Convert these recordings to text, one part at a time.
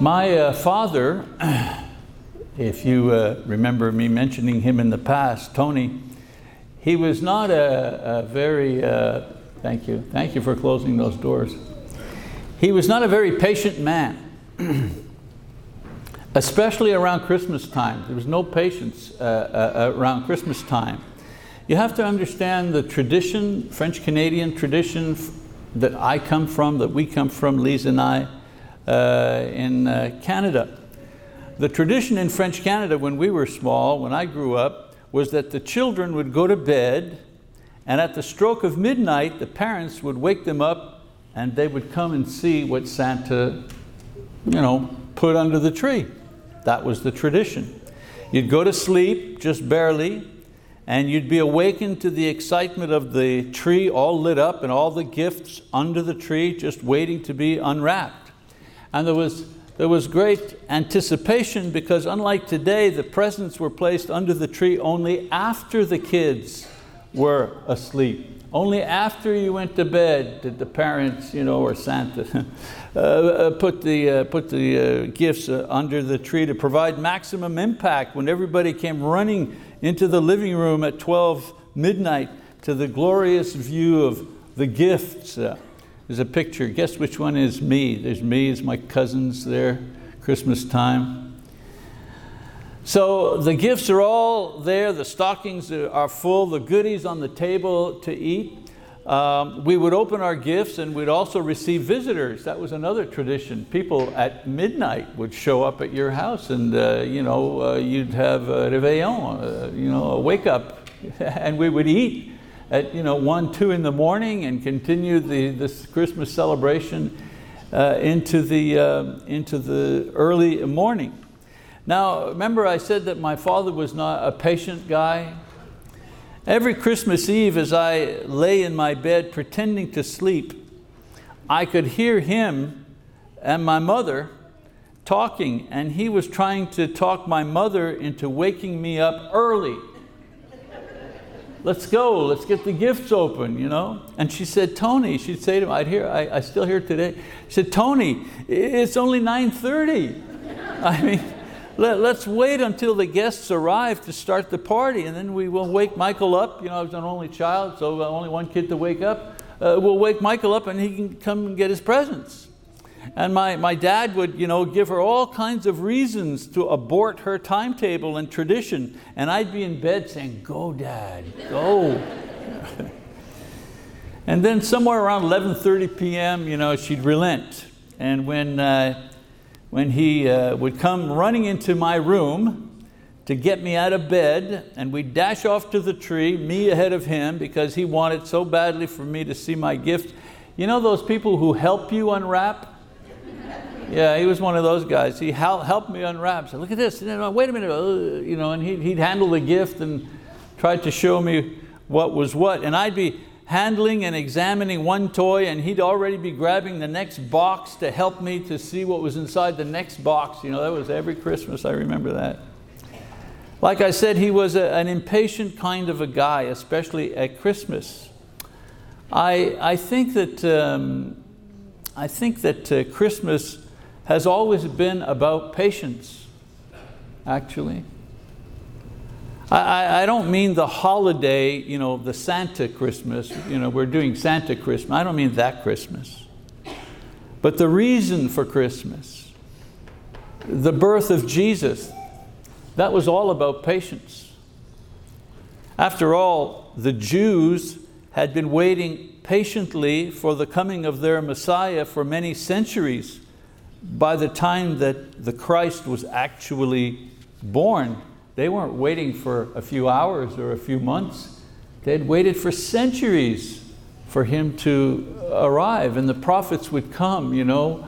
My uh, father, if you uh, remember me mentioning him in the past, Tony, he was not a, a very, uh, thank you, thank you for closing those doors. He was not a very patient man, especially around Christmas time. There was no patience uh, uh, around Christmas time. You have to understand the tradition, French Canadian tradition that I come from, that we come from, Lisa and I, in uh, Canada. The tradition in French Canada when we were small, when I grew up, was that the children would go to bed and at the stroke of midnight, the parents would wake them up and they would come and see what Santa you know, put under the tree. That was the tradition. You'd go to sleep just barely and you'd be awakened to the excitement of the tree all lit up and all the gifts under the tree just waiting to be unwrapped. And there was, there was great anticipation because unlike today, the presents were placed under the tree only after the kids were asleep. Only after you went to bed did the parents, you know, or Santa, uh, uh, put the, uh, put the uh, gifts uh, under the tree to provide maximum impact when everybody came running into the living room at 12 midnight to the glorious view of the gifts. There's a picture, guess which one is me? There's me, it's my cousins there, Christmas time. So the gifts are all there, the stockings are full, the goodies on the table to eat. Um, we would open our gifts and we'd also receive visitors. That was another tradition. People at midnight would show up at your house and uh, you know, uh, you'd have a réveillon, uh, you know, a wake up, and we would eat at you know, one, two in the morning and continue the, this Christmas celebration uh, into, the, uh, into the early morning. Now, remember I said that my father was not a patient guy? Every Christmas Eve as I lay in my bed pretending to sleep, I could hear him and my mother talking and he was trying to talk my mother into waking me up early let's go, let's get the gifts open, you know? And she said, Tony, she'd say to him, I'd hear, I, I still hear today, she said, Tony, it's only 9.30. I mean, let, us wait until the guests arrive to start the party and then we will wake Michael up. You know, I was an only child, so only one kid to wake up. Uh, we'll wake Michael up and he can come and get his presents. And my, my dad would you know, give her all kinds of reasons to abort her timetable and tradition. And I'd be in bed saying, go dad, go. and then somewhere around 11.30 p.m., you know, she'd relent. And when, uh, when he uh, would come running into my room to get me out of bed, and we'd dash off to the tree, me ahead of him, because he wanted so badly for me to see my gift. You know those people who help you unwrap? Yeah, he was one of those guys. He helped me unwrap. Said, look at this. Then, Wait a minute. Uh, you know, and he'd, he'd handle the gift and tried to show me what was what. And I'd be handling and examining one toy and he'd already be grabbing the next box to help me to see what was inside the next box. You know, that was every Christmas, I remember that. Like I said, he was a, an impatient kind of a guy, especially at Christmas. I, I think that, um, I think that uh, Christmas has always been about patience, actually. I, I, don't mean the holiday, you know, the Santa Christmas, you know, we're doing Santa Christmas. I don't mean that Christmas. But the reason for Christmas, the birth of Jesus, that was all about patience. After all, the Jews had been waiting patiently for the coming of their Messiah for many centuries by the time that the Christ was actually born, they weren't waiting for a few hours or a few months. They had waited for centuries for him to arrive and the prophets would come, you know,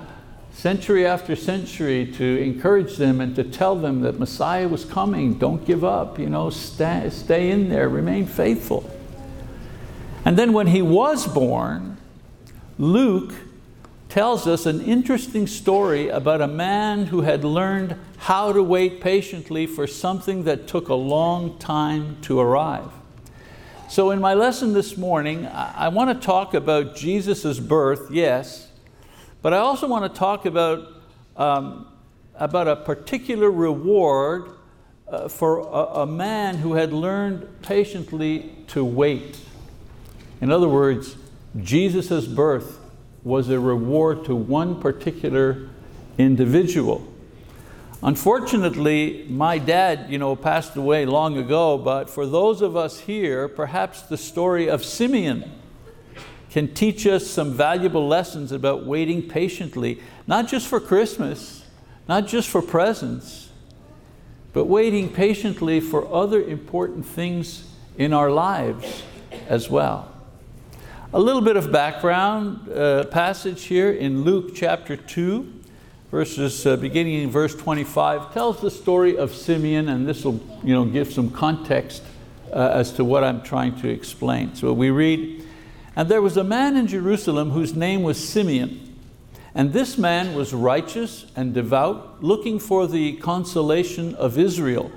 century after century to encourage them and to tell them that Messiah was coming, don't give up, you know, stay, stay in there, remain faithful. And then when he was born, Luke tells us an interesting story about a man who had learned how to wait patiently for something that took a long time to arrive. So in my lesson this morning, I want to talk about Jesus' birth, yes, but I also want to talk about um, about a particular reward uh, for a, a man who had learned patiently to wait. In other words, Jesus' birth was a reward to one particular individual. Unfortunately, my dad you know, passed away long ago, but for those of us here, perhaps the story of Simeon can teach us some valuable lessons about waiting patiently, not just for Christmas, not just for presents, but waiting patiently for other important things in our lives as well. A little bit of background uh, passage here in Luke chapter 2 verses uh, beginning in verse 25 tells the story of Simeon and this will you know, give some context uh, as to what I'm trying to explain. So we read, and there was a man in Jerusalem whose name was Simeon. And this man was righteous and devout, looking for the consolation of Israel.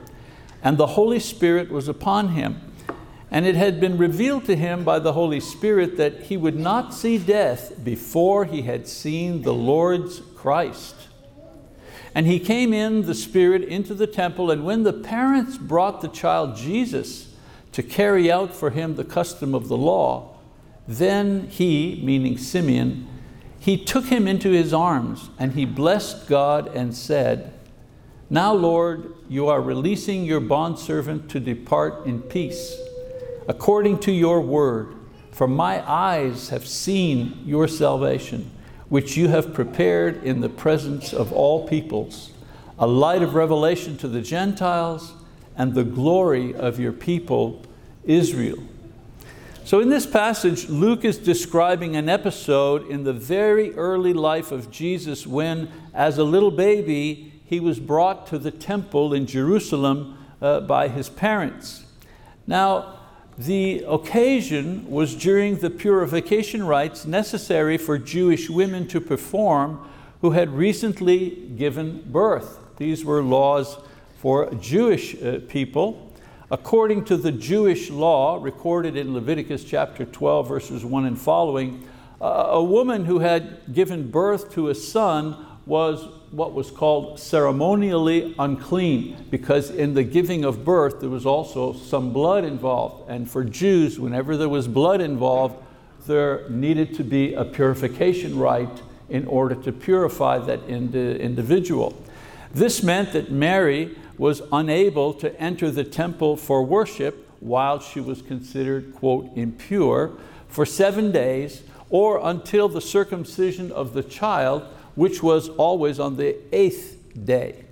And the Holy Spirit was upon him. And it had been revealed to him by the Holy Spirit that he would not see death before he had seen the Lord's Christ. And he came in the Spirit into the temple, and when the parents brought the child Jesus to carry out for him the custom of the law, then he, meaning Simeon, he took him into his arms and he blessed God and said, Now, Lord, you are releasing your bondservant to depart in peace, according to your word, for my eyes have seen your salvation which you have prepared in the presence of all peoples, a light of revelation to the Gentiles and the glory of your people, Israel. So in this passage, Luke is describing an episode in the very early life of Jesus when, as a little baby, he was brought to the temple in Jerusalem uh, by his parents. Now, the occasion was during the purification rites necessary for Jewish women to perform who had recently given birth. These were laws for Jewish uh, people. According to the Jewish law recorded in Leviticus chapter 12 verses 1 and following, a woman who had given birth to a son was what was called ceremonially unclean because in the giving of birth there was also some blood involved. And for Jews, whenever there was blood involved, there needed to be a purification rite in order to purify that individual. This meant that Mary was unable to enter the temple for worship while she was considered, quote, impure for seven days or until the circumcision of the child which was always on the eighth day.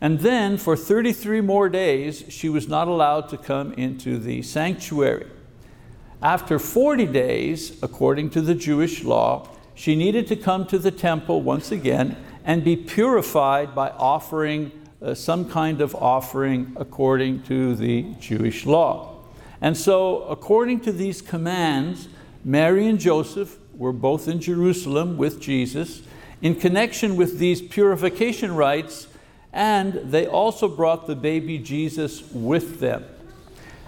And then for 33 more days, she was not allowed to come into the sanctuary. After 40 days, according to the Jewish law, she needed to come to the temple once again and be purified by offering uh, some kind of offering according to the Jewish law. And so, according to these commands, Mary and Joseph were both in Jerusalem with Jesus, in connection with these purification rites, and they also brought the baby Jesus with them.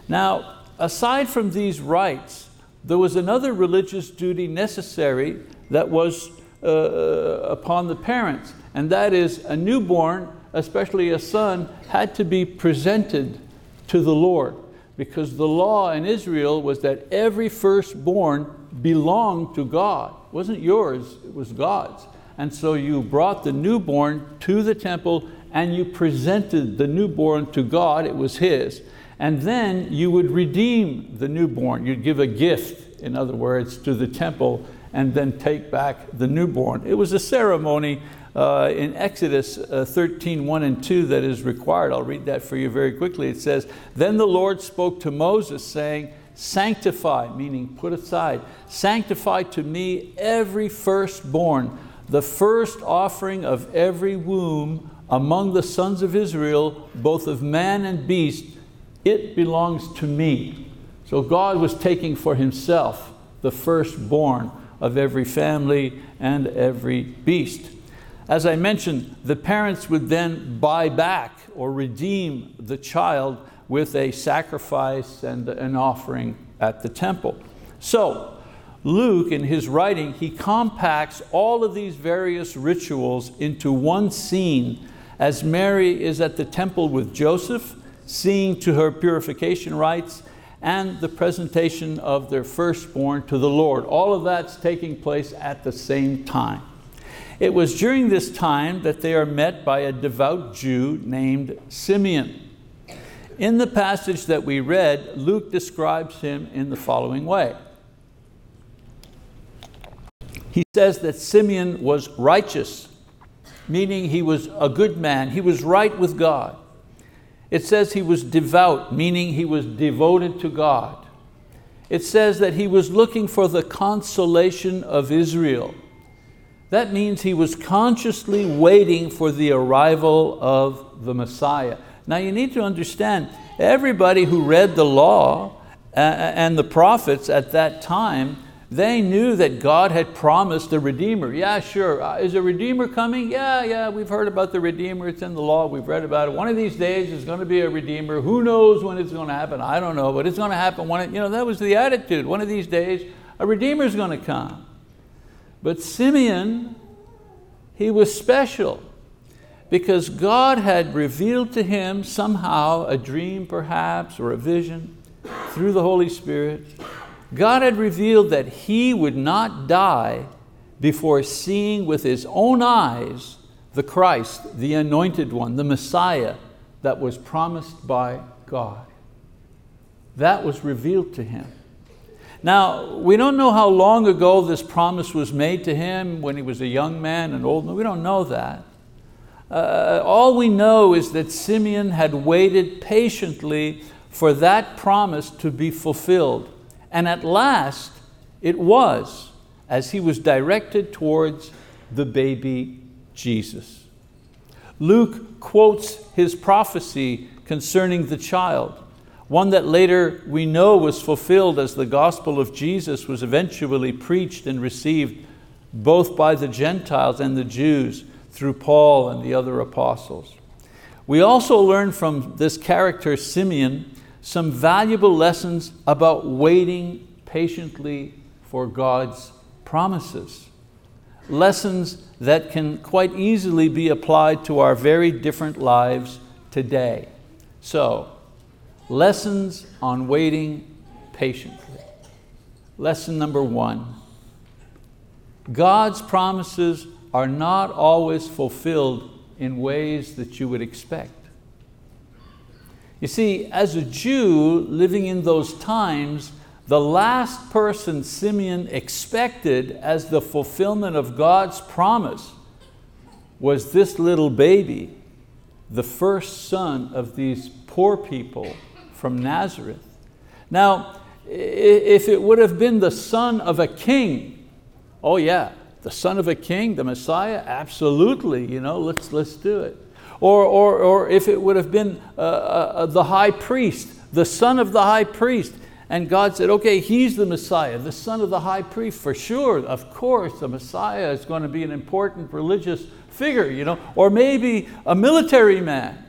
Now, aside from these rites, there was another religious duty necessary that was uh, uh, upon the parents, and that is a newborn, especially a son, had to be presented to the Lord because the law in Israel was that every firstborn belonged to God. It wasn't yours, it was God's. And so you brought the newborn to the temple and you presented the newborn to God, it was His. And then you would redeem the newborn. You'd give a gift, in other words, to the temple and then take back the newborn. It was a ceremony uh, in Exodus uh, 13, 1 and 2 that is required. I'll read that for you very quickly. It says, Then the Lord spoke to Moses, saying, Sanctify, meaning put aside, sanctify to me every firstborn the first offering of every womb among the sons of Israel, both of man and beast, it belongs to me. So God was taking for himself the firstborn of every family and every beast. As I mentioned, the parents would then buy back or redeem the child with a sacrifice and an offering at the temple. So Luke, in his writing, he compacts all of these various rituals into one scene as Mary is at the temple with Joseph, seeing to her purification rites, and the presentation of their firstborn to the Lord. All of that's taking place at the same time. It was during this time that they are met by a devout Jew named Simeon. In the passage that we read, Luke describes him in the following way. He says that Simeon was righteous, meaning he was a good man, he was right with God. It says he was devout, meaning he was devoted to God. It says that he was looking for the consolation of Israel. That means he was consciously waiting for the arrival of the Messiah. Now you need to understand, everybody who read the law uh, and the prophets at that time they knew that God had promised a Redeemer. Yeah, sure. Uh, is a Redeemer coming? Yeah, yeah, we've heard about the Redeemer. It's in the law. We've read about it. One of these days there's going to be a Redeemer. Who knows when it's going to happen? I don't know, but it's going to happen. You know, that was the attitude. One of these days a Redeemer is going to come. But Simeon, he was special because God had revealed to him somehow a dream perhaps or a vision through the Holy Spirit God had revealed that he would not die before seeing with his own eyes the Christ, the anointed one, the Messiah that was promised by God. That was revealed to him. Now, we don't know how long ago this promise was made to him, when he was a young man, an old man, we don't know that. Uh, all we know is that Simeon had waited patiently for that promise to be fulfilled. And at last, it was as he was directed towards the baby Jesus. Luke quotes his prophecy concerning the child, one that later we know was fulfilled as the gospel of Jesus was eventually preached and received both by the Gentiles and the Jews through Paul and the other apostles. We also learn from this character, Simeon, some valuable lessons about waiting patiently for God's promises. Lessons that can quite easily be applied to our very different lives today. So, lessons on waiting patiently. Lesson number one, God's promises are not always fulfilled in ways that you would expect. You see, as a Jew living in those times, the last person Simeon expected as the fulfillment of God's promise was this little baby, the first son of these poor people from Nazareth. Now, if it would have been the son of a king, oh yeah, the son of a king, the Messiah, absolutely, you know, let's, let's do it. Or, or, or if it would have been uh, uh, the high priest, the son of the high priest, and God said, okay, he's the Messiah, the son of the high priest, for sure, of course, the Messiah is going to be an important religious figure, you know, or maybe a military man,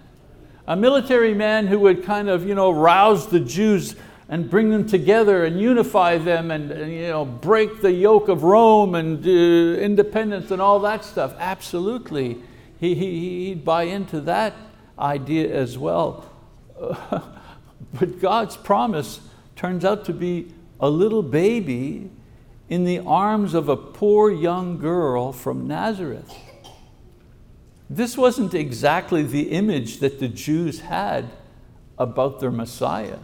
a military man who would kind of you know, rouse the Jews and bring them together and unify them and, and you know, break the yoke of Rome and uh, independence and all that stuff. Absolutely he, he, he'd buy into that idea as well. but God's promise turns out to be a little baby in the arms of a poor young girl from Nazareth. This wasn't exactly the image that the Jews had about their Messiah.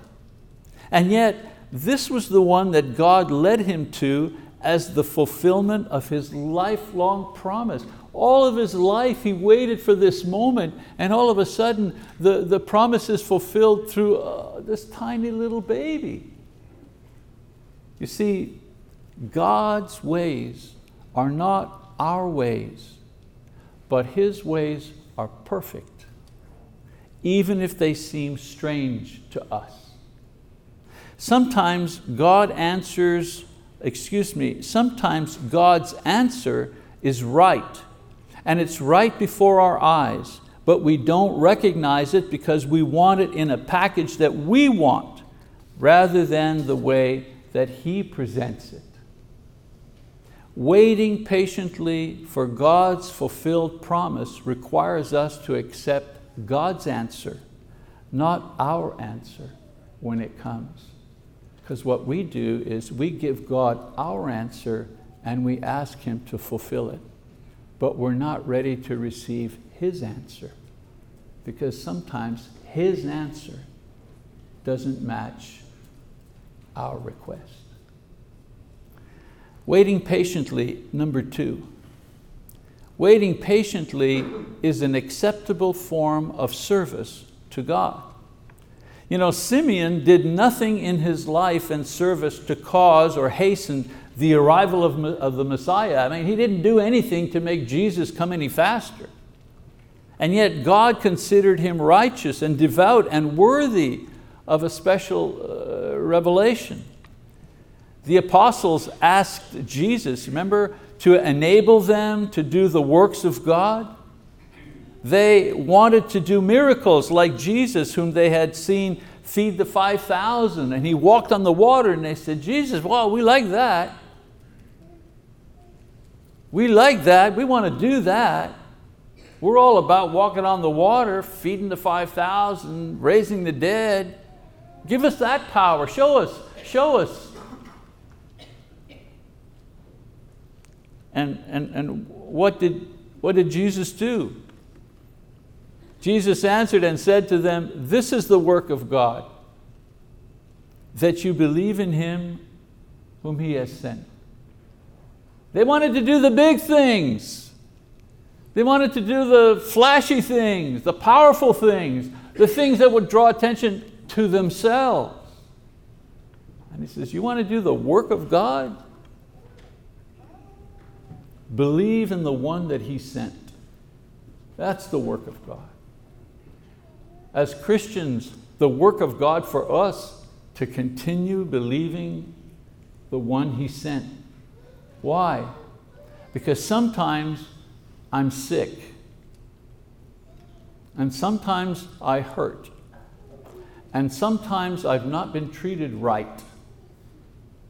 And yet, this was the one that God led him to as the fulfillment of his lifelong promise. All of his life he waited for this moment and all of a sudden the, the promise is fulfilled through uh, this tiny little baby. You see, God's ways are not our ways, but His ways are perfect, even if they seem strange to us. Sometimes God answers, excuse me, sometimes God's answer is right and it's right before our eyes, but we don't recognize it because we want it in a package that we want rather than the way that He presents it. Waiting patiently for God's fulfilled promise requires us to accept God's answer, not our answer when it comes. Because what we do is we give God our answer and we ask Him to fulfill it. But we're not ready to receive His answer because sometimes His answer doesn't match our request. Waiting patiently, number two. Waiting patiently is an acceptable form of service to God. You know, Simeon did nothing in his life and service to cause or hasten the arrival of, of the Messiah. I mean, he didn't do anything to make Jesus come any faster. And yet God considered him righteous and devout and worthy of a special uh, revelation. The apostles asked Jesus, remember, to enable them to do the works of God. They wanted to do miracles like Jesus, whom they had seen feed the 5,000, and he walked on the water, and they said, Jesus, well, we like that. We like that, we want to do that. We're all about walking on the water, feeding the 5,000, raising the dead. Give us that power, show us, show us. And, and, and what, did, what did Jesus do? Jesus answered and said to them, This is the work of God, that you believe in Him whom He has sent. They wanted to do the big things. They wanted to do the flashy things, the powerful things, the things that would draw attention to themselves. And he says, You want to do the work of God? Believe in the one that He sent. That's the work of God. As Christians, the work of God for us to continue believing the one He sent. Why? Because sometimes I'm sick, and sometimes I hurt, and sometimes I've not been treated right,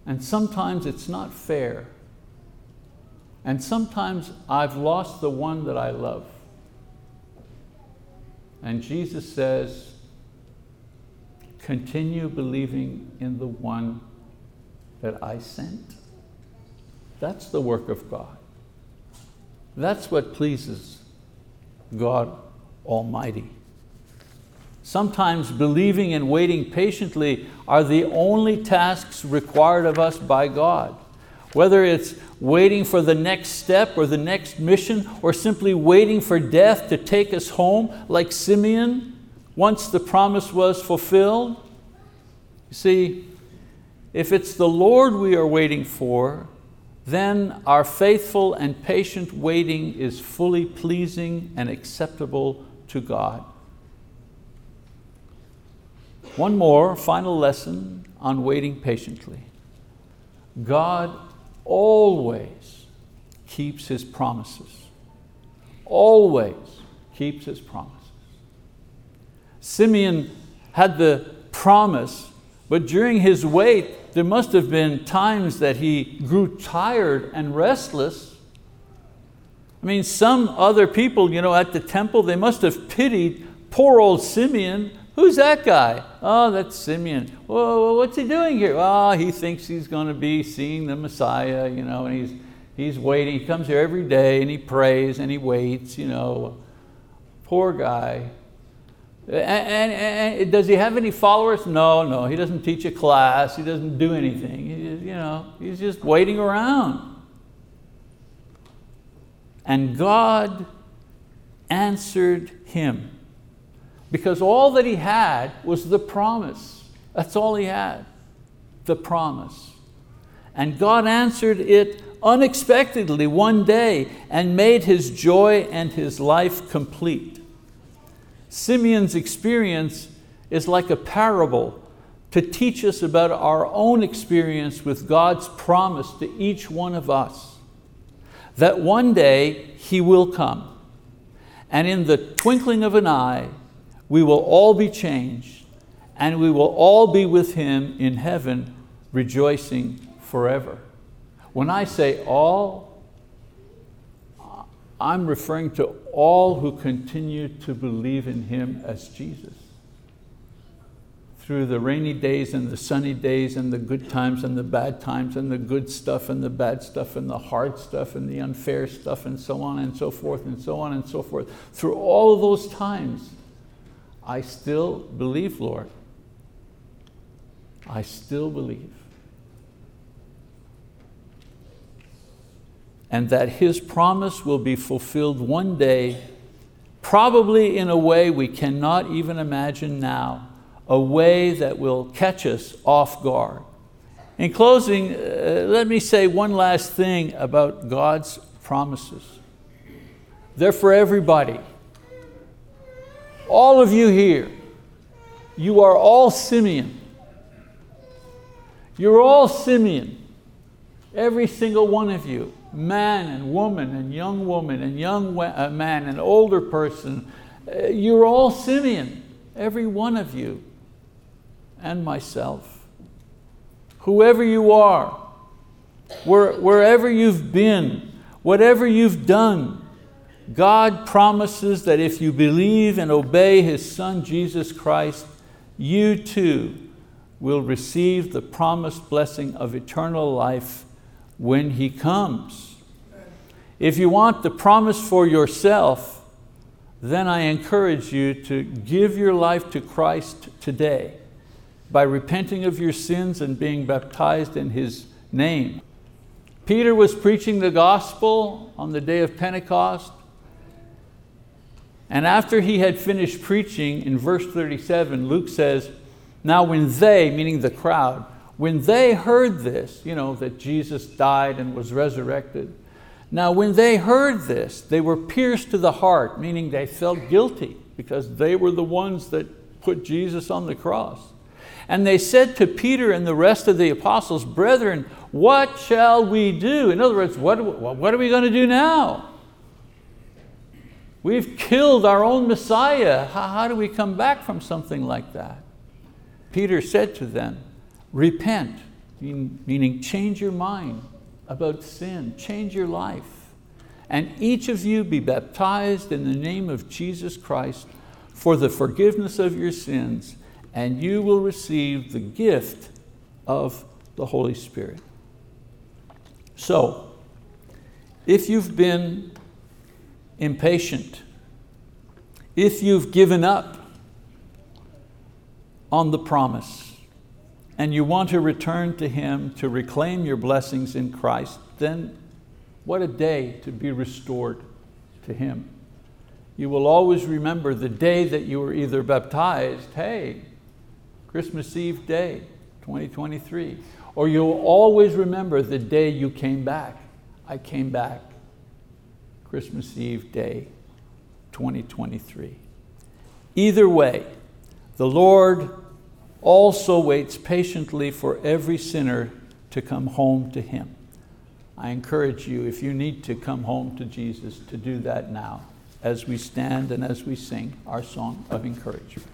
and sometimes it's not fair. And sometimes I've lost the one that I love. And Jesus says, continue believing in the one that I sent. That's the work of God. That's what pleases God Almighty. Sometimes believing and waiting patiently are the only tasks required of us by God. Whether it's waiting for the next step or the next mission, or simply waiting for death to take us home, like Simeon, once the promise was fulfilled. You see, if it's the Lord we are waiting for, then our faithful and patient waiting is fully pleasing and acceptable to God. One more final lesson on waiting patiently. God always keeps his promises. Always keeps his promises. Simeon had the promise, but during his wait, there must have been times that he grew tired and restless. I mean, some other people you know, at the temple, they must have pitied poor old Simeon Who's that guy? Oh, that's Simeon. Whoa, what's he doing here? Oh, he thinks he's going to be seeing the Messiah, you know, and he's, he's waiting. He comes here every day and he prays and he waits, you know. Poor guy. And, and, and, does he have any followers? No, no. He doesn't teach a class. He doesn't do anything. He, you know, he's just waiting around. And God answered him because all that he had was the promise. That's all he had, the promise. And God answered it unexpectedly one day and made his joy and his life complete. Simeon's experience is like a parable to teach us about our own experience with God's promise to each one of us. That one day He will come, and in the twinkling of an eye, we will all be changed and we will all be with Him in heaven rejoicing forever. When I say all, I'm referring to all who continue to believe in Him as Jesus. Through the rainy days and the sunny days and the good times and the bad times and the good stuff and the bad stuff and the hard stuff and the unfair stuff and so on and so forth and so on and so forth. Through all of those times, I still believe, Lord. I still believe. And that His promise will be fulfilled one day, probably in a way we cannot even imagine now, a way that will catch us off guard. In closing, uh, let me say one last thing about God's promises. They're for everybody. All of you here, you are all Simeon. You're all Simeon, every single one of you, man and woman and young woman and young uh, man and older person. Uh, you're all Simeon, every one of you, and myself. Whoever you are, wherever you've been, whatever you've done, God promises that if you believe and obey His Son Jesus Christ, you too will receive the promised blessing of eternal life when He comes. If you want the promise for yourself, then I encourage you to give your life to Christ today by repenting of your sins and being baptized in His name. Peter was preaching the gospel on the day of Pentecost, and after he had finished preaching, in verse 37, Luke says, now when they, meaning the crowd, when they heard this, you know, that Jesus died and was resurrected, now when they heard this, they were pierced to the heart, meaning they felt guilty because they were the ones that put Jesus on the cross. And they said to Peter and the rest of the apostles, brethren, what shall we do? In other words, what, what are we going to do now? We've killed our own Messiah. How, how do we come back from something like that? Peter said to them, repent, meaning change your mind about sin, change your life. And each of you be baptized in the name of Jesus Christ for the forgiveness of your sins, and you will receive the gift of the Holy Spirit. So, if you've been impatient, if you've given up on the promise and you want to return to Him to reclaim your blessings in Christ, then what a day to be restored to Him. You will always remember the day that you were either baptized, hey, Christmas Eve day, 2023, or you'll always remember the day you came back. I came back, Christmas Eve day, 2023. Either way, the Lord also waits patiently for every sinner to come home to Him. I encourage you, if you need to come home to Jesus, to do that now as we stand and as we sing our song of encouragement.